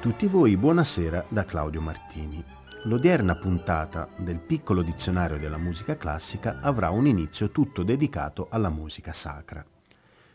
Tutti voi, buonasera da Claudio Martini. L'odierna puntata del piccolo dizionario della musica classica avrà un inizio tutto dedicato alla musica sacra.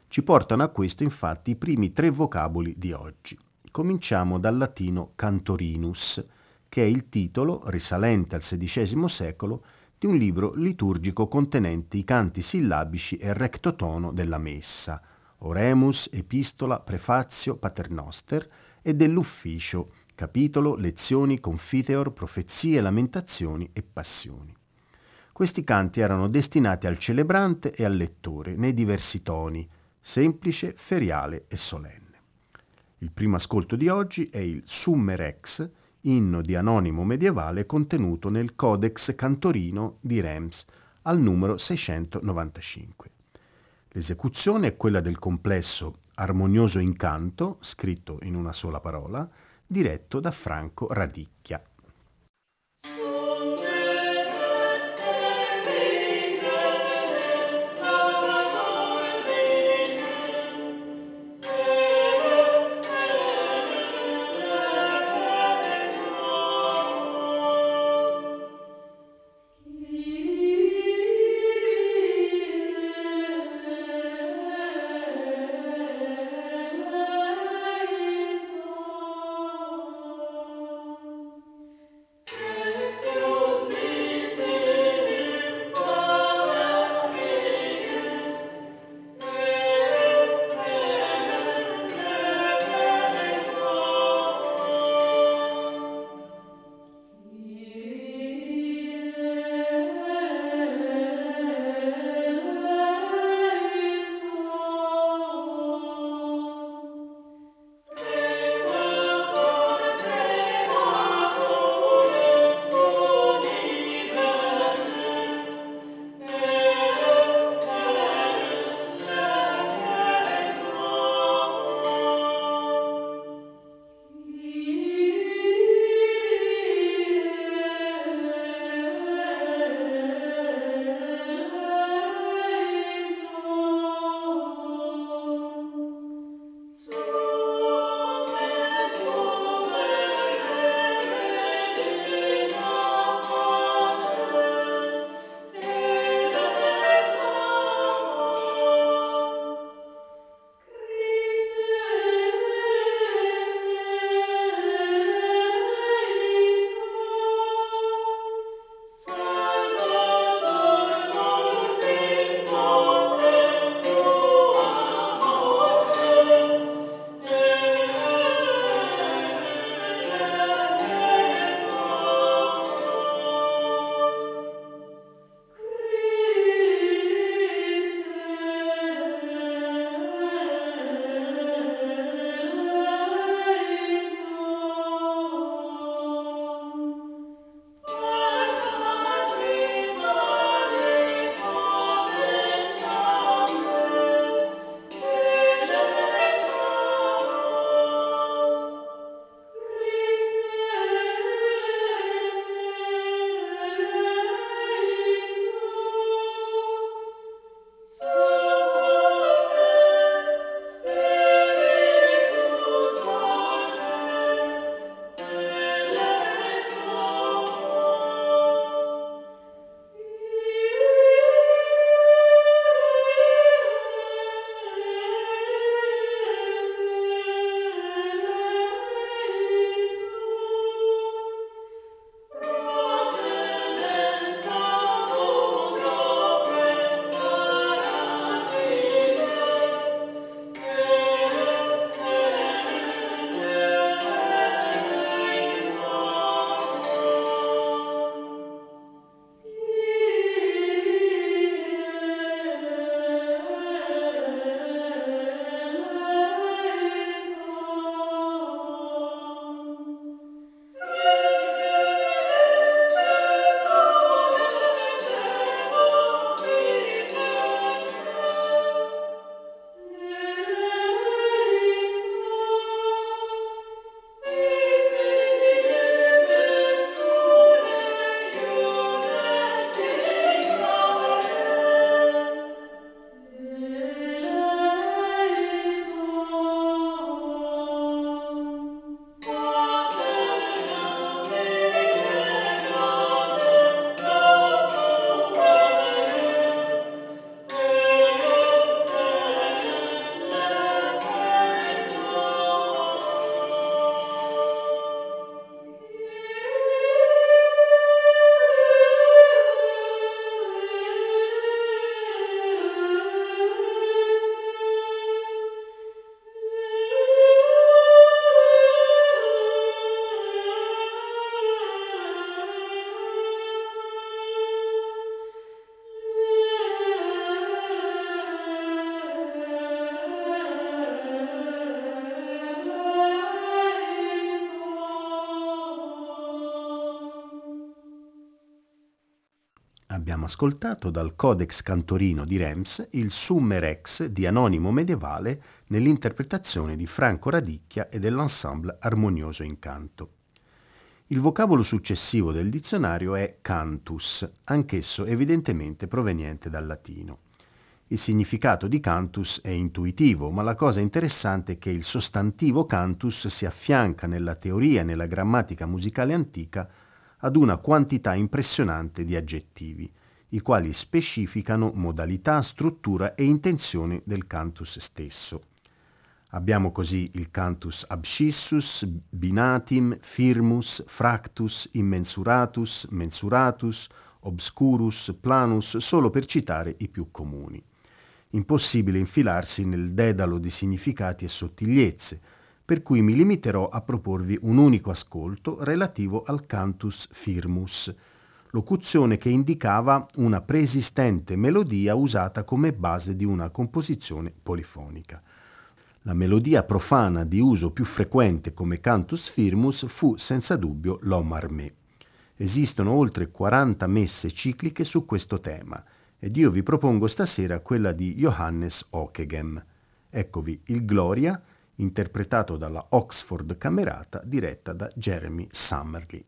Ci portano a questo infatti i primi tre vocaboli di oggi. Cominciamo dal latino cantorinus, che è il titolo, risalente al XVI secolo, di un libro liturgico contenente i canti sillabici e rectotono della messa, oremus, epistola, prefazio, paternoster, e dell'ufficio, capitolo, lezioni, confiteor, profezie, lamentazioni e passioni. Questi canti erano destinati al celebrante e al lettore nei diversi toni, semplice, feriale e solenne. Il primo ascolto di oggi è il Summer Ex, inno di anonimo medievale contenuto nel Codex Cantorino di Reims al numero 695. L'esecuzione è quella del complesso Armonioso incanto, scritto in una sola parola, diretto da Franco Radicchia. Ascoltato dal Codex Cantorino di Rems il Summer Ex di Anonimo Medievale nell'interpretazione di Franco Radicchia e dell'ensemble Armonioso Incanto. Il vocabolo successivo del dizionario è cantus, anch'esso evidentemente proveniente dal latino. Il significato di cantus è intuitivo, ma la cosa interessante è che il sostantivo cantus si affianca nella teoria e nella grammatica musicale antica ad una quantità impressionante di aggettivi, i quali specificano modalità, struttura e intenzione del cantus stesso. Abbiamo così il cantus abscissus, binatim, firmus, fractus, immensuratus, mensuratus, obscurus, planus, solo per citare i più comuni impossibile infilarsi nel dedalo di significati e sottigliezze, per cui mi limiterò a proporvi un unico ascolto relativo al cantus firmus, locuzione che indicava una preesistente melodia usata come base di una composizione polifonica. La melodia profana di uso più frequente come cantus firmus fu senza dubbio l'Homme Armé. Esistono oltre 40 messe cicliche su questo tema, ed io vi propongo stasera quella di Johannes Okegem. Eccovi il Gloria, interpretato dalla Oxford Camerata, diretta da Jeremy Summerly.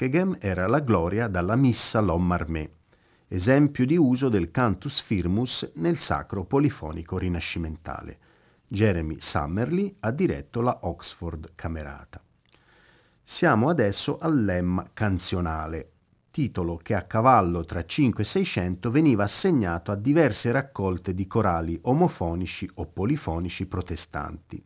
Johannes Ockeghem era la gloria dalla Missa L'Homme esempio di uso del cantus firmus nel sacro polifonico rinascimentale. Jeremy Summerly ha diretto la Oxford Camerata. Siamo adesso al lemma canzionale, titolo che a cavallo tra 5 e 600 veniva assegnato a diverse raccolte di corali omofonici o polifonici protestanti.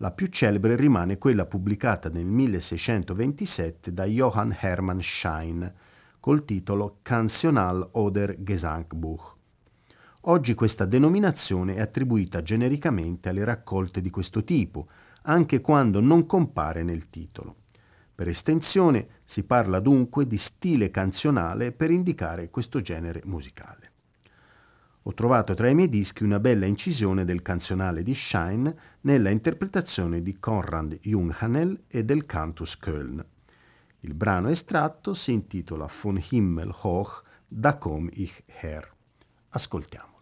La più celebre rimane quella pubblicata nel 1627 da Johann Hermann Schein, col titolo Cancional oder Gesangbuch. Oggi questa denominazione è attribuita genericamente alle raccolte di questo tipo, anche quando non compare nel titolo. Per estensione si parla dunque di stile canzionale per indicare questo genere musicale. Ho trovato tra i miei dischi una bella incisione del canzionale di Schein nella interpretazione di Konrad Junghanel e del Cantus Köln. Il brano estratto si intitola Von Himmel hoch, da komm ich her. Ascoltiamolo.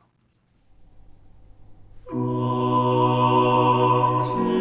Vom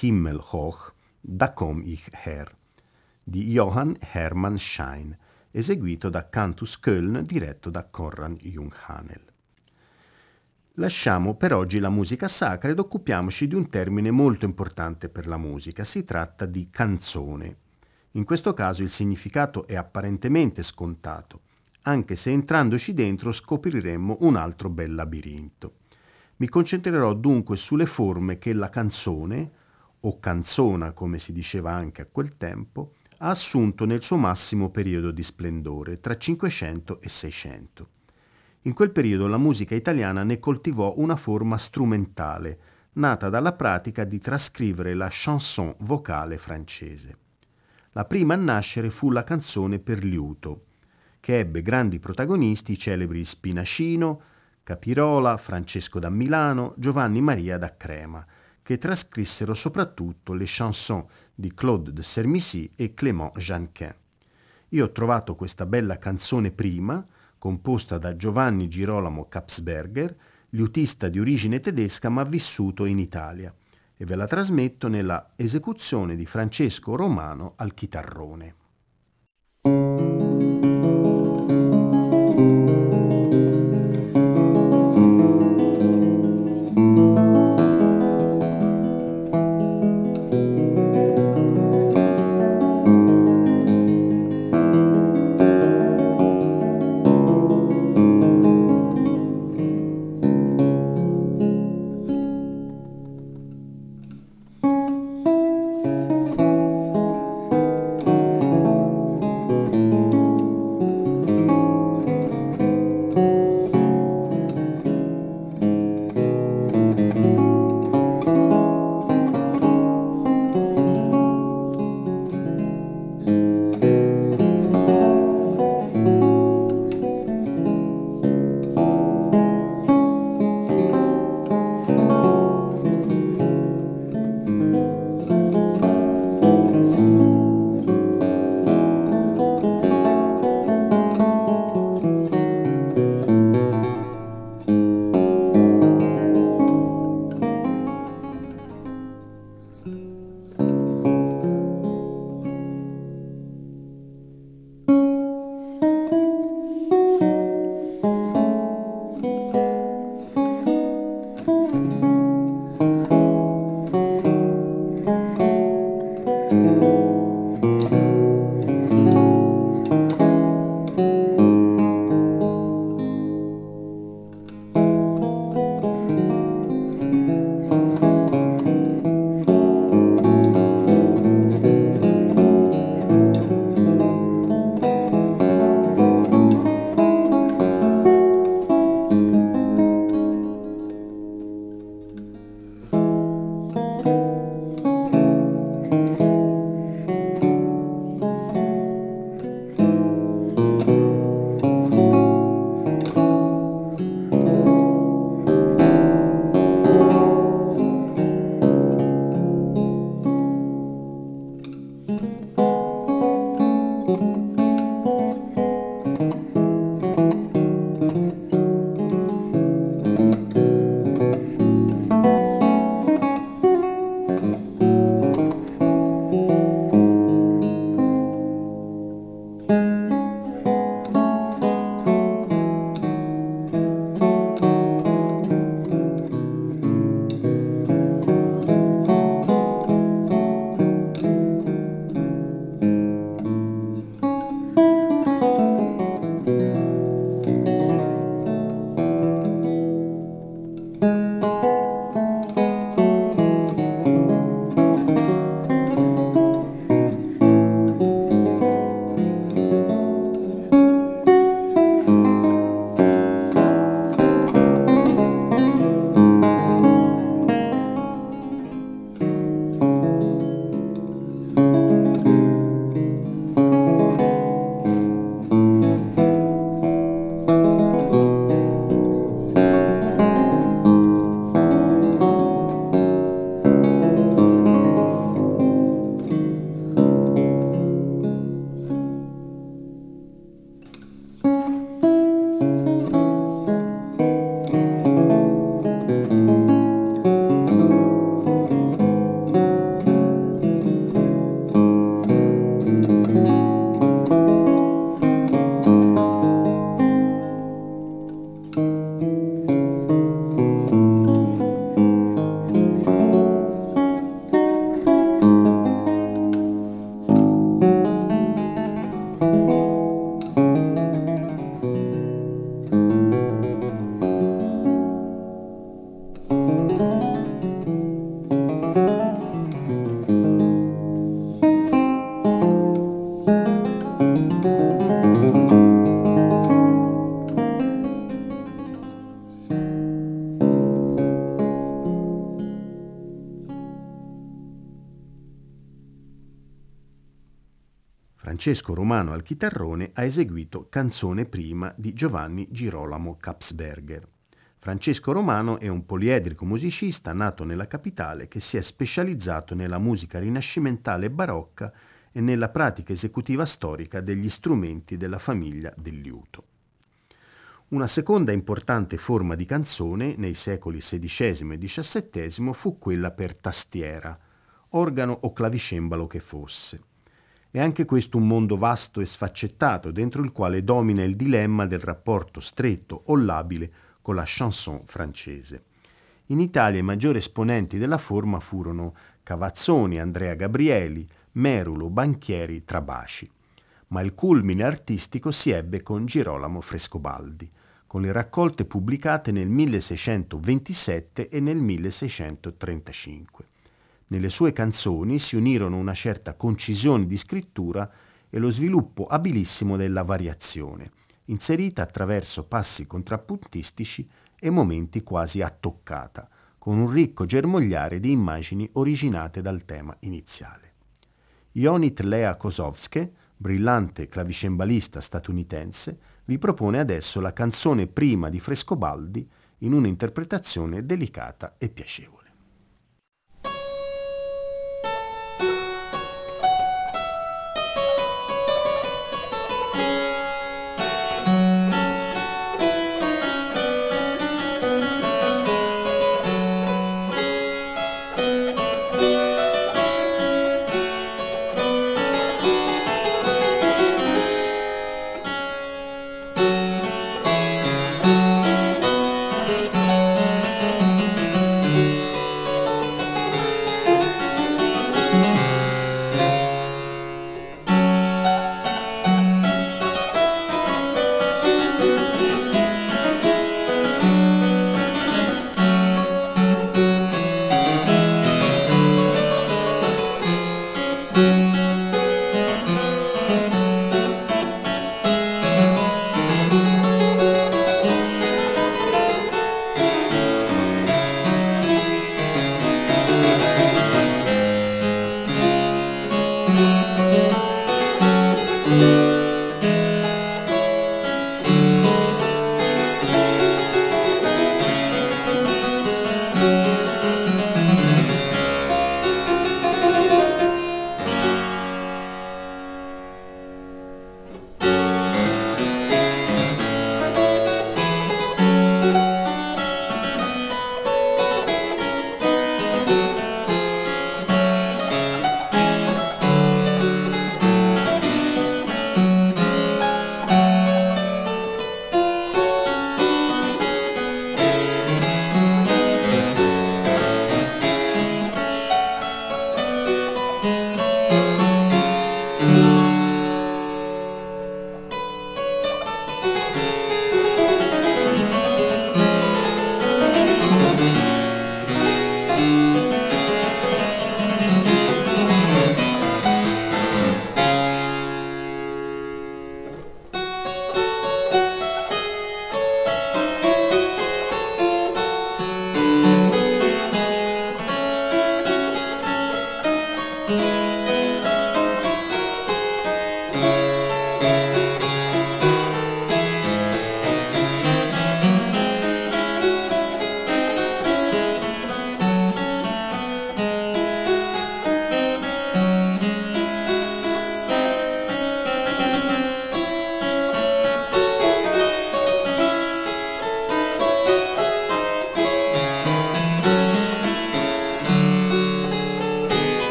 Himmel hoch, da komm ich her, di Johann Hermann Schein, eseguito da Cantus Köln diretto da Conrad Junghanel. Lasciamo per oggi la musica sacra ed occupiamoci di un termine molto importante per la musica. Si tratta di canzone. In questo caso il significato è apparentemente scontato, anche se entrandoci dentro scopriremmo un altro bel labirinto. Mi concentrerò dunque sulle forme che la canzone, o canzona come si diceva anche a quel tempo, ha assunto nel suo massimo periodo di splendore, tra 500 e 600. In quel periodo la musica italiana ne coltivò una forma strumentale, nata dalla pratica di trascrivere la chanson vocale francese. La prima a nascere fu la canzone per liuto, che ebbe grandi protagonisti i celebri Spinacino, Capirola, Francesco da Milano, Giovanni Maria da Crema, che trascrissero soprattutto le chanson di Claude de Sermissy e Clément Janquin. Io ho trovato questa bella canzone prima, composta da Giovanni Girolamo Kapsberger, liutista di origine tedesca ma vissuto in Italia, e ve la trasmetto nella esecuzione di Francesco Romano al chitarrone. Francesco Romano al chitarrone ha eseguito Canzone prima di Giovanni Girolamo Kapsberger. Francesco Romano è un poliedrico musicista nato nella capitale che si è specializzato nella musica rinascimentale barocca e nella pratica esecutiva storica degli strumenti della famiglia del liuto. Una seconda importante forma di canzone nei secoli XVI e XVII fu quella per tastiera, organo o clavicembalo che fosse. È anche questo un mondo vasto e sfaccettato dentro il quale domina il dilemma del rapporto stretto o labile con la chanson francese. In Italia i maggiori esponenti della forma furono Cavazzoni, Andrea Gabrieli, Merulo, Banchieri, Trabaci. Ma il culmine artistico si ebbe con Girolamo Frescobaldi, con le raccolte pubblicate nel 1627 e nel 1635. Nelle sue canzoni si unirono una certa concisione di scrittura e lo sviluppo abilissimo della variazione, inserita attraverso passi contrappuntistici e momenti quasi a toccata, con un ricco germogliare di immagini originate dal tema iniziale. Ionit Lea Kosovske, brillante clavicembalista statunitense, vi propone adesso la canzone prima di Frescobaldi in un'interpretazione delicata e piacevole.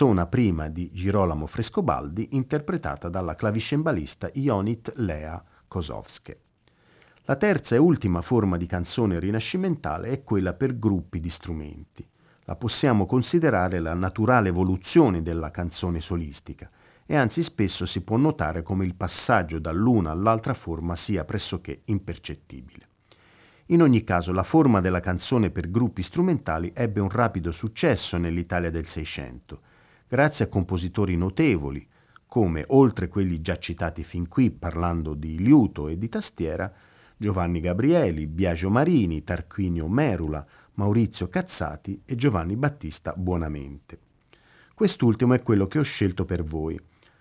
Canzona prima di Girolamo Frescobaldi interpretata dalla clavicembalista Ionit Lea Kosovske. La terza e ultima forma di canzone rinascimentale è quella per gruppi di strumenti. La possiamo considerare la naturale evoluzione della canzone solistica e anzi spesso si può notare come il passaggio dall'una all'altra forma sia pressoché impercettibile. In ogni caso, la forma della canzone per gruppi strumentali ebbe un rapido successo nell'Italia del Seicento, grazie a compositori notevoli, come, oltre quelli già citati fin qui parlando di liuto e di tastiera, Giovanni Gabrieli, Biagio Marini, Tarquinio Merula, Maurizio Cazzati e Giovanni Battista Buonamente. Quest'ultimo è quello che ho scelto per voi.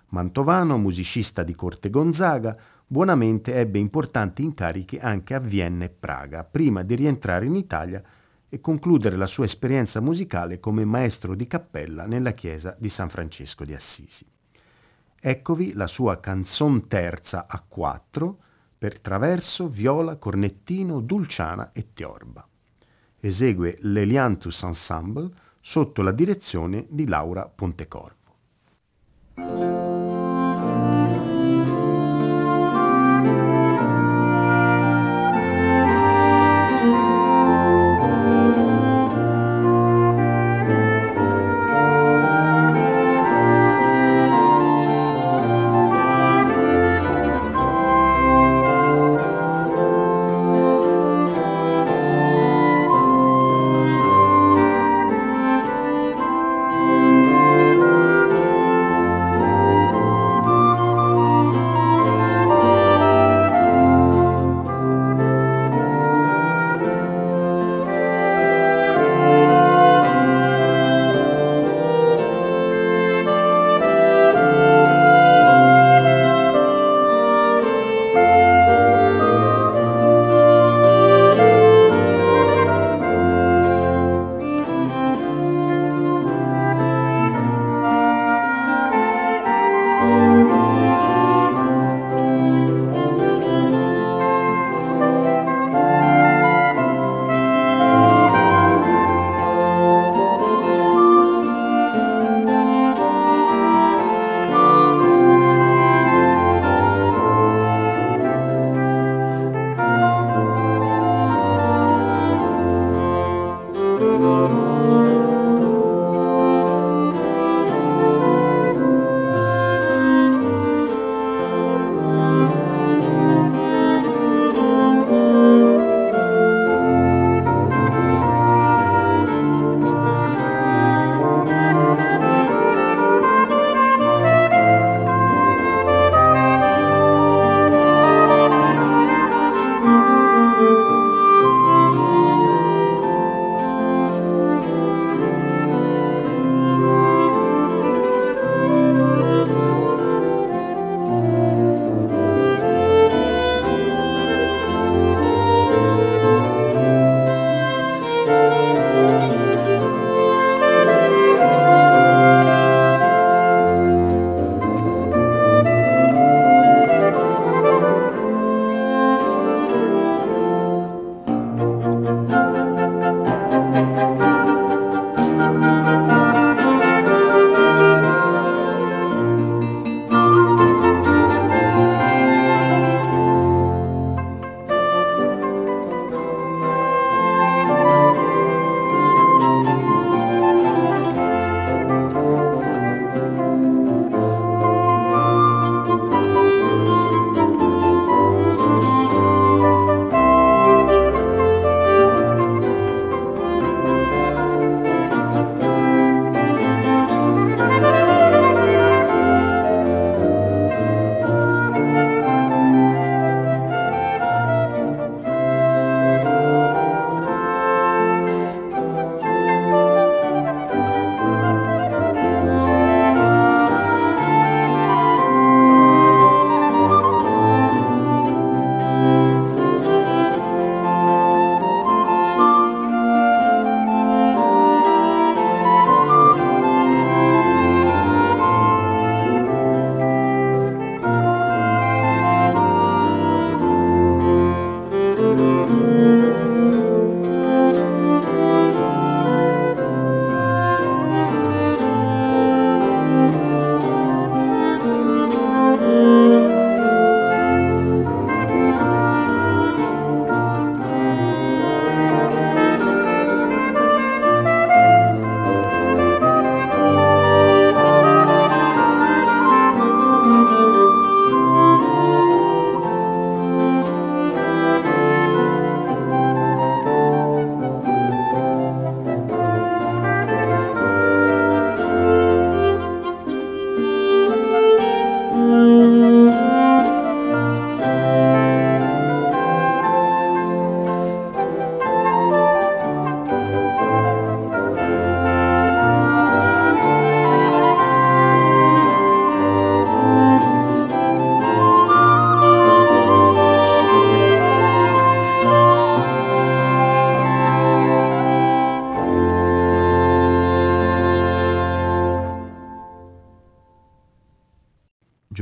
Mantovano, musicista di corte Gonzaga, Buonamente ebbe importanti incarichi anche a Vienna e Praga, prima di rientrare in Italia e concludere la sua esperienza musicale come maestro di cappella nella chiesa di San Francesco di Assisi. Eccovi la sua canzon terza a quattro per traverso, viola, cornettino, dulciana e tiorba. Esegue l'Eliantus Ensemble sotto la direzione di Laura Pontecorvo.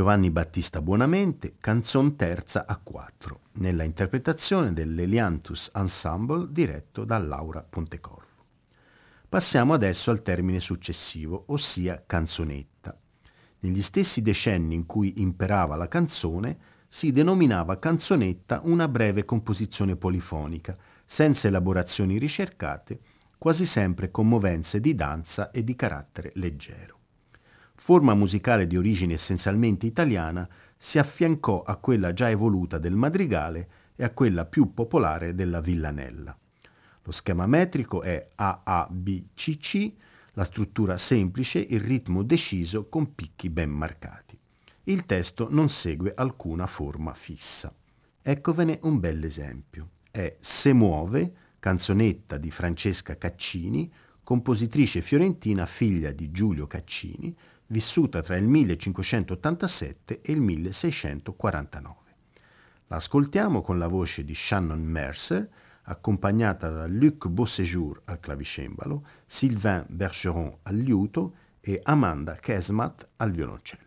Giovanni Battista Buonamente, canzon terza a quattro, nella interpretazione dell'Eliantus Ensemble diretto da Laura Pontecorvo. Passiamo adesso al termine successivo, ossia canzonetta. Negli stessi decenni in cui imperava la canzone, si denominava canzonetta una breve composizione polifonica, senza elaborazioni ricercate, quasi sempre con movenze di danza e di carattere leggero. Forma musicale di origine essenzialmente italiana, si affiancò a quella già evoluta del madrigale e a quella più popolare della villanella. Lo schema metrico è AABCC, la struttura semplice, il ritmo deciso con picchi ben marcati. Il testo non segue alcuna forma fissa. Eccovene un bel esempio. È Se muove, canzonetta di Francesca Caccini, compositrice fiorentina figlia di Giulio Caccini, vissuta tra il 1587 e il 1649. La ascoltiamo con la voce di Shannon Mercer, accompagnata da Luc Beauséjour al clavicembalo, Sylvain Bergeron al liuto e Amanda Kesmat al violoncello.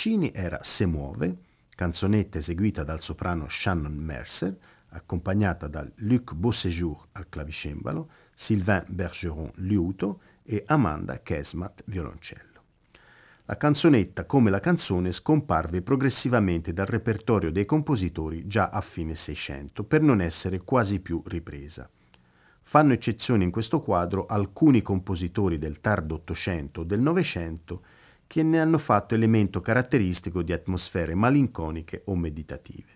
Caccini era Se muove, canzonetta eseguita dal soprano Shannon Mercer, accompagnata da Luc Beauséjour al clavicembalo, Sylvain Bergeron liuto e Amanda Kesmat violoncello. La canzonetta, come la canzone, scomparve progressivamente dal repertorio dei compositori già a fine Seicento, per non essere quasi più ripresa. Fanno eccezione in questo quadro alcuni compositori del tardo Ottocento o del Novecento che ne hanno fatto elemento caratteristico di atmosfere malinconiche o meditative.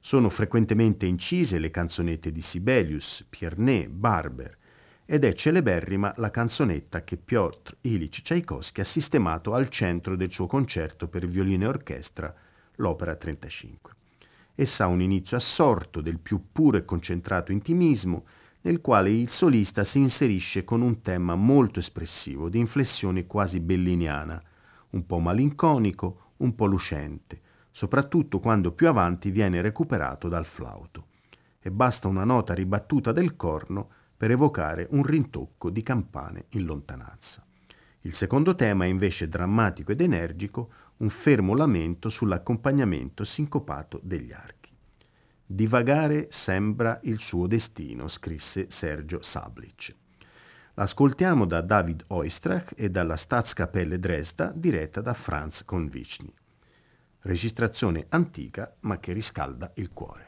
Sono frequentemente incise le canzonette di Sibelius, Pierné, Barber ed è celeberrima la canzonetta che Piotr Ilyich Tchaikovsky ha sistemato al centro del suo concerto per violino e orchestra, l'Opera 35. Essa ha un inizio assorto del più puro e concentrato intimismo, nel quale il solista si inserisce con un tema molto espressivo, di inflessione quasi belliniana, un po' malinconico, un po' lucente, soprattutto quando più avanti viene recuperato dal flauto. E basta una nota ribattuta del corno per evocare un rintocco di campane in lontananza. Il secondo tema è invece drammatico ed energico, un fermo lamento sull'accompagnamento sincopato degli archi. Divagare sembra il suo destino, scrisse Sergio Sablic. L'ascoltiamo da David Oistrach e dalla Staatskapelle Dresda diretta da Franz Konvichny. Registrazione antica ma che riscalda il cuore.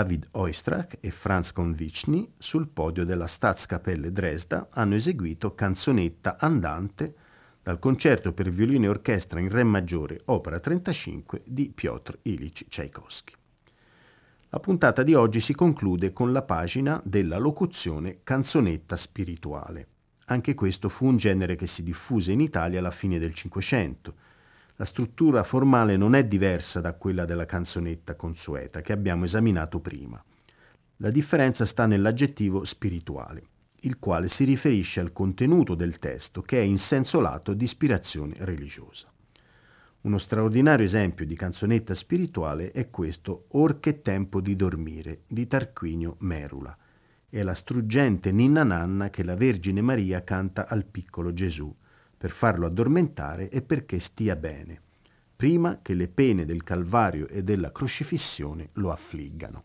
David Oistrakh e Franz Konvichny sul podio della Staatskapelle Dresda hanno eseguito Canzonetta andante dal concerto per violino e orchestra in Re maggiore, opera 35 di Piotr Ilyich Tchaikovsky. La puntata di oggi si conclude con la pagina della locuzione canzonetta spirituale. Anche questo fu un genere che si diffuse in Italia alla fine del Cinquecento. La struttura formale non è diversa da quella della canzonetta consueta che abbiamo esaminato prima. La differenza sta nell'aggettivo spirituale, il quale si riferisce al contenuto del testo che è in senso lato di ispirazione religiosa. Uno straordinario esempio di canzonetta spirituale è questo Or che tempo di dormire di Tarquinio Merula. È la struggente ninna nanna che la Vergine Maria canta al piccolo Gesù per farlo addormentare e perché stia bene, prima che le pene del Calvario e della crocifissione lo affliggano.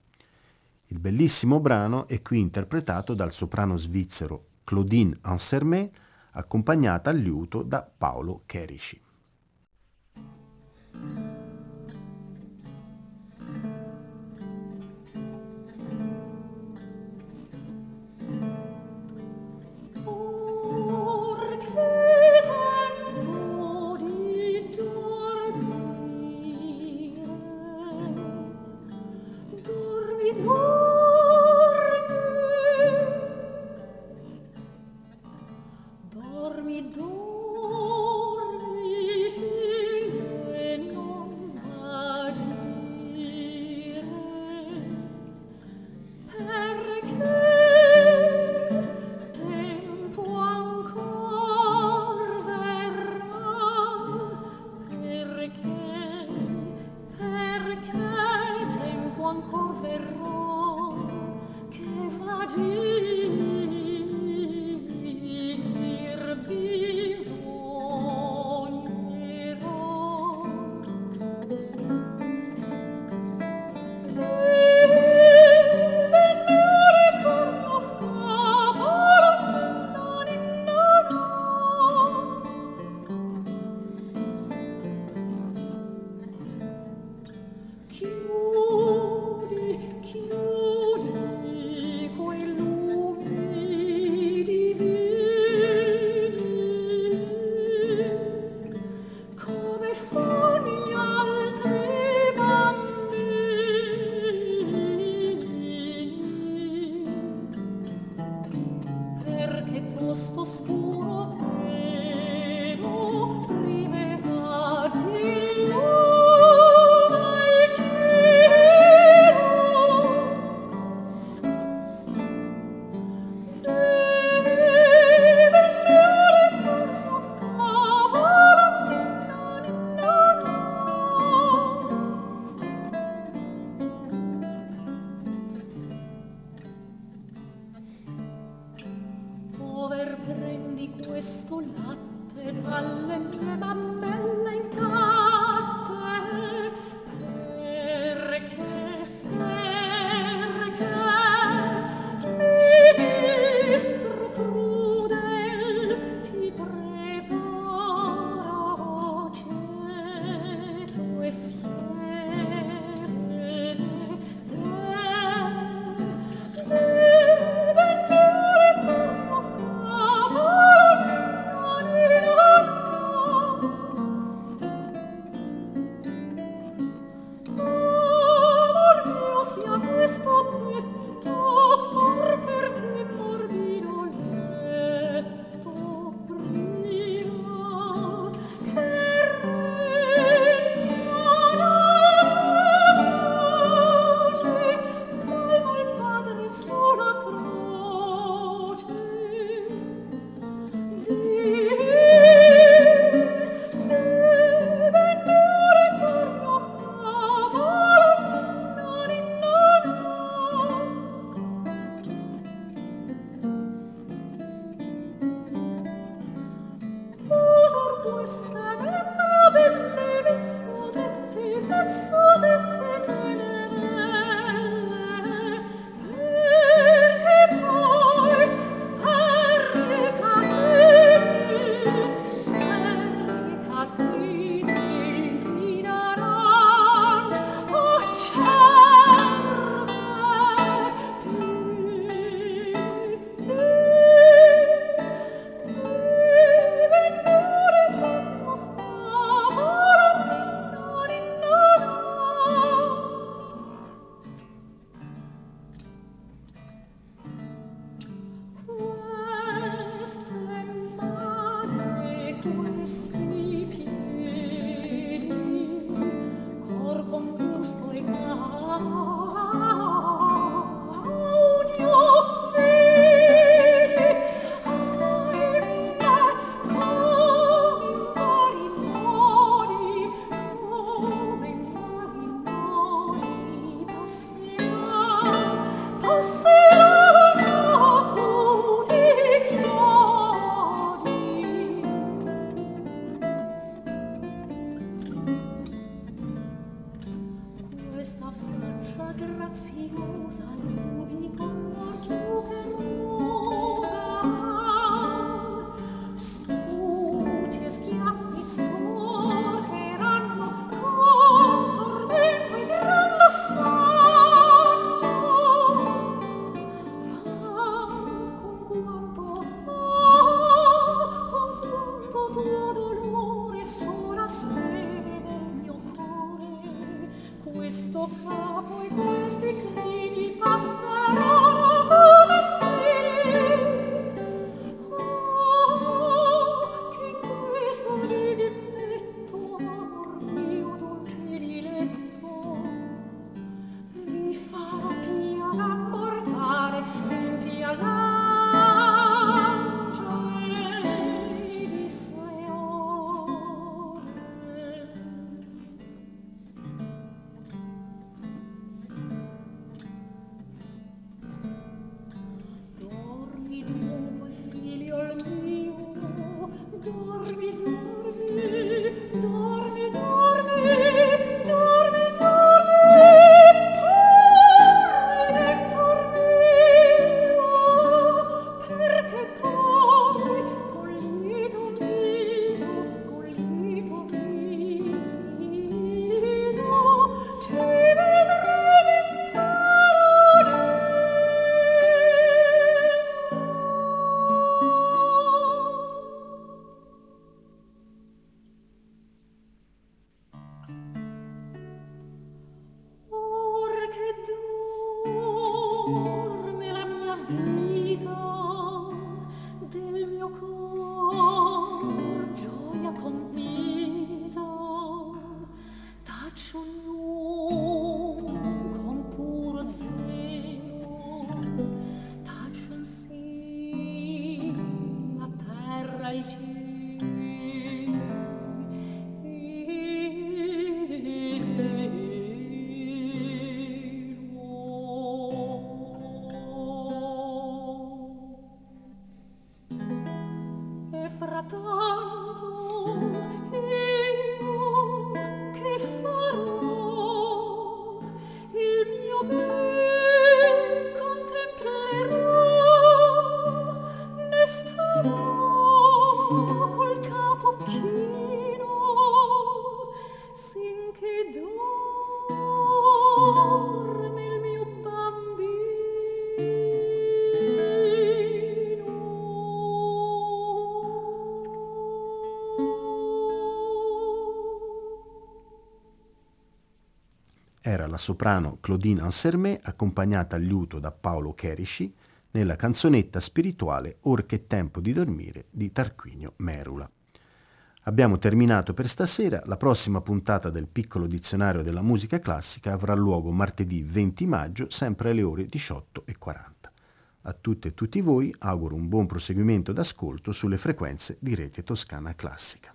Il bellissimo brano è qui interpretato dal soprano svizzero Claudine Ansermet, accompagnata al liuto da Paolo Cherici. La soprano Claudine Ansermé accompagnata al liuto da Paolo Cherisci nella canzonetta spirituale Or che tempo di dormire di Tarquinio Merula. Abbiamo terminato per stasera, la prossima puntata del piccolo dizionario della musica classica avrà luogo martedì 20 maggio, sempre alle ore 18.40. A tutte e tutti voi auguro un buon proseguimento d'ascolto sulle frequenze di Rete Toscana Classica.